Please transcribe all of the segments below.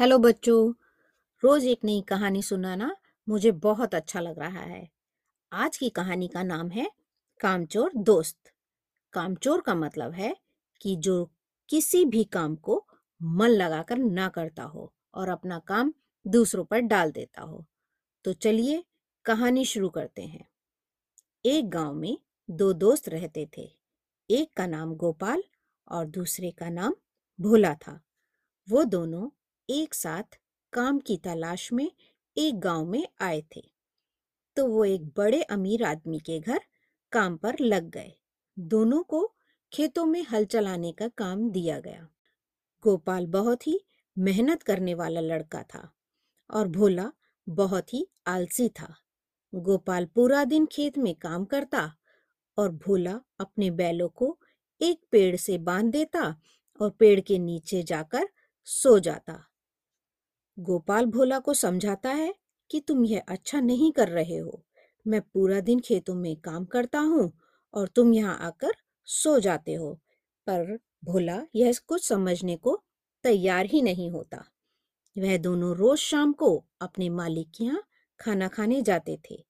Hello बच्चों, रोज एक नई कहानी सुनाना मुझे बहुत अच्छा लग रहा है। आज की कहानी का नाम है कामचोर दोस्त। कामचोर का मतलब है कि जो किसी भी काम को मन लगाकर ना करता हो और अपना काम दूसरों पर डाल देता हो। तो चलिए कहानी शुरू करते हैं। एक गाँव में दो दोस्त रहते थे। एक का नाम गोपाल और दूसरे का नाम भोला था। वो दोनों एक साथ काम की तलाश में एक गाँव में आए थे। तो वो एक बड़े अमीर आदमी के घर काम पर लग गए। दोनों को खेतों में हल चलाने का काम दिया गया। गोपाल बहुत ही मेहनत करने वाला लड़का था और भोला बहुत ही आलसी था। गोपाल पूरा दिन खेत में काम करता और भोला अपने बैलों को एक पेड़ से बाँध देता और पेड़ के नीचे जाकर सो जाता। गोपाल भोला को समझाता है कि तुम यह अच्छा नहीं कर रहे हो। मैं पूरा दिन खेतों में काम करता हूँ और तुम यहाँ आकर सो जाते हो। पर भोला यह कुछ समझने को तैयार ही नहीं होता। वह दोनों रोज शाम को अपने मालिक के यहाँ खाना खाने जाते थे।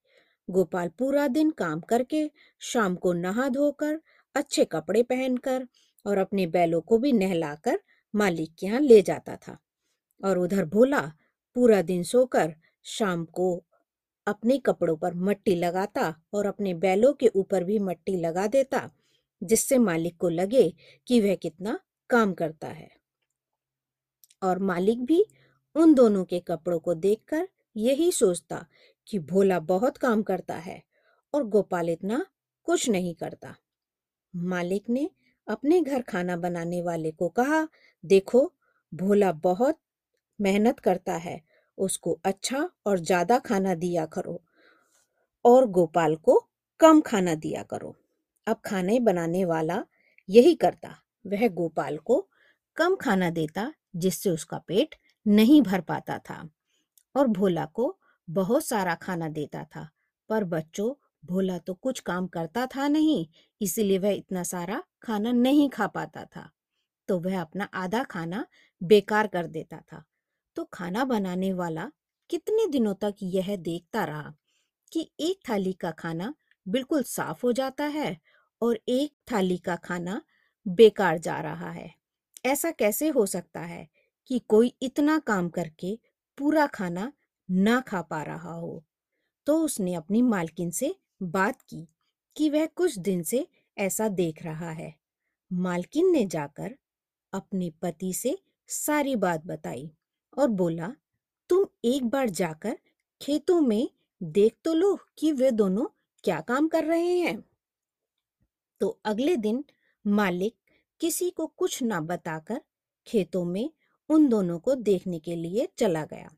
गोपाल पूरा दिन काम करके शाम को नहा धोकर, अच्छे कपड़े पहनकर और अपने बैलों को भी नहलाकर मालिक के यहाँ ले जाता था। और उधर भोला पूरा दिन सोकर शाम को अपने कपड़ों पर मट्टी लगाता और अपने बैलों के ऊपर भी मट्टी लगा देता, जिससे मालिक को लगे कि वह कितना काम करता है। और मालिक भी उन दोनों के कपड़ों को देखकर यही सोचता कि भोला बहुत काम करता है और गोपाल इतना कुछ नहीं करता। मालिक ने अपने घर खाना बनाने वाले को कहा, देखो, भोला बहुत मेहनत करता है, उसको अच्छा और ज़्यादा खाना दिया करो और गोपाल को कम खाना दिया करो। अब खाने बनाने वाला यही करता, वह गोपाल को कम खाना देता, जिससे उसका पेट नहीं भर पाता था और भोला को बहुत सारा खाना देता था। पर बच्चों, भोला तो कुछ काम करता था नहीं, इसीलिए वह इतना सारा खाना नहीं खा पाता था। तो वह अपना आधा खाना बेकार कर देता था। तो खाना बनाने वाला कितने दिनों तक यह देखता रहा कि एक थाली का खाना बिल्कुल साफ़ हो जाता है और एक थाली का खाना बेकार जा रहा है। ऐसा कैसे हो सकता है कि कोई इतना काम करके पूरा खाना ना खा पा रहा हो? तो उसने अपनी मालकिन से बात की कि वह कुछ दिन से ऐसा देख रहा है। मालकिन ने जाकर अपने पति से सारी बात बताई। और बोला, तुम एक बार जाकर खेतों में देख तो लो कि वे दोनों क्या काम कर रहे हैं। तो अगले दिन मालिक किसी को कुछ ना बताकर खेतों में उन दोनों को देखने के लिए चला गया।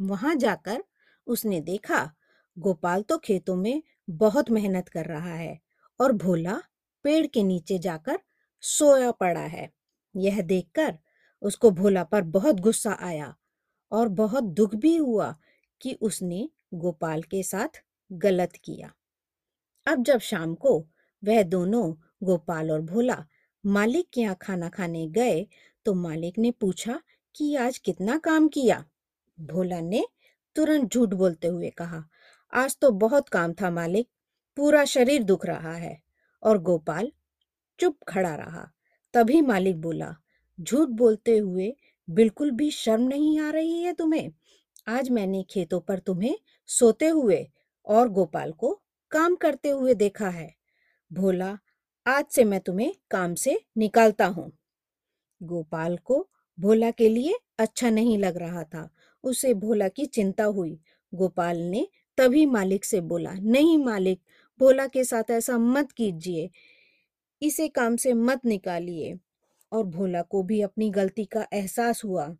वहाँ जाकर उसने देखा, गोपाल तो खेतों में बहुत मेहनत कर रहा है और भोला पेड़ के नीचे जाकर सोया पड़ा है। यह देखकर उसको भोला पर बहुत गुस्सा आया और बहुत दुख भी हुआ कि उसने गोपाल के साथ गलत किया। अब जब शाम को वह दोनों गोपाल और भोला मालिक के यहाँ खाना खाने गए तो मालिक ने पूछा कि आज कितना काम किया? भोला ने तुरंत झूठ बोलते हुए कहा, आज तो बहुत काम था मालिक, पूरा शरीर दुख रहा है। और गोपाल चुप खड़ा रहा। तभी मालिक बोला, झूठ बोलते हुए बिल्कुल भी शर्म नहीं आ रही है तुम्हें? आज मैंने खेतों पर तुम्हें सोते हुए और गोपाल को काम करते हुए देखा है। भोला, आज से मैं तुम्हें काम से निकालता हूँ। गोपाल को भोला के लिए अच्छा नहीं लग रहा था। उसे भोला की चिंता हुई। गोपाल ने तभी मालिक से बोला, नहीं मालिक, भोला के साथ ऐसा मत कीजिए। इसे काम से मत निकालिए। और भोला को भी अपनी गलती का एहसास हुआ।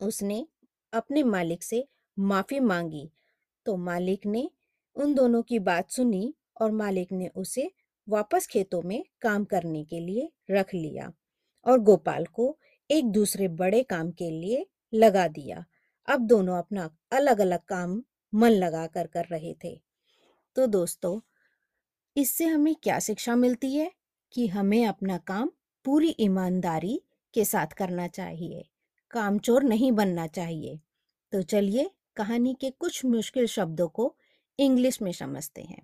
उसने अपने मालिक से माफ़ी मांगी। तो मालिक ने उन दोनों की बात सुनी और मालिक ने उसे वापस खेतों में काम करने के लिए रख लिया और गोपाल को एक दूसरे बड़े काम के लिए लगा दिया। अब दोनों अपना अलग अलग काम मन लगा कर कर रहे थे। तो दोस्तों, इससे हमें क्या शिक्षा मिलती है कि हमें अपना काम पूरी ईमानदारी के साथ करना चाहिए, कामचोर नहीं बनना चाहिए। तो चलिए कहानी के कुछ मुश्किल शब्दों को इंग्लिश में समझते हैं।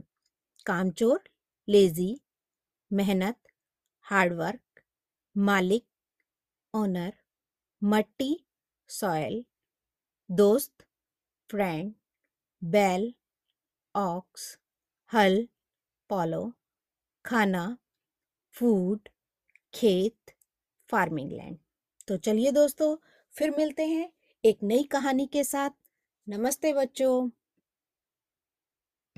कामचोर, लेजी, मेहनत हार्डवर्क मालिक, ओनर, मट्टी, सॉयल, दोस्त, फ्रेंड, बैल, ऑक्स, हल, पॉलो, खाना, फ़ूड खेत फ़ार्मिंग लैंड। तो चलिए दोस्तों, फिर मिलते हैं एक नई कहानी के साथ। नमस्ते बच्चों।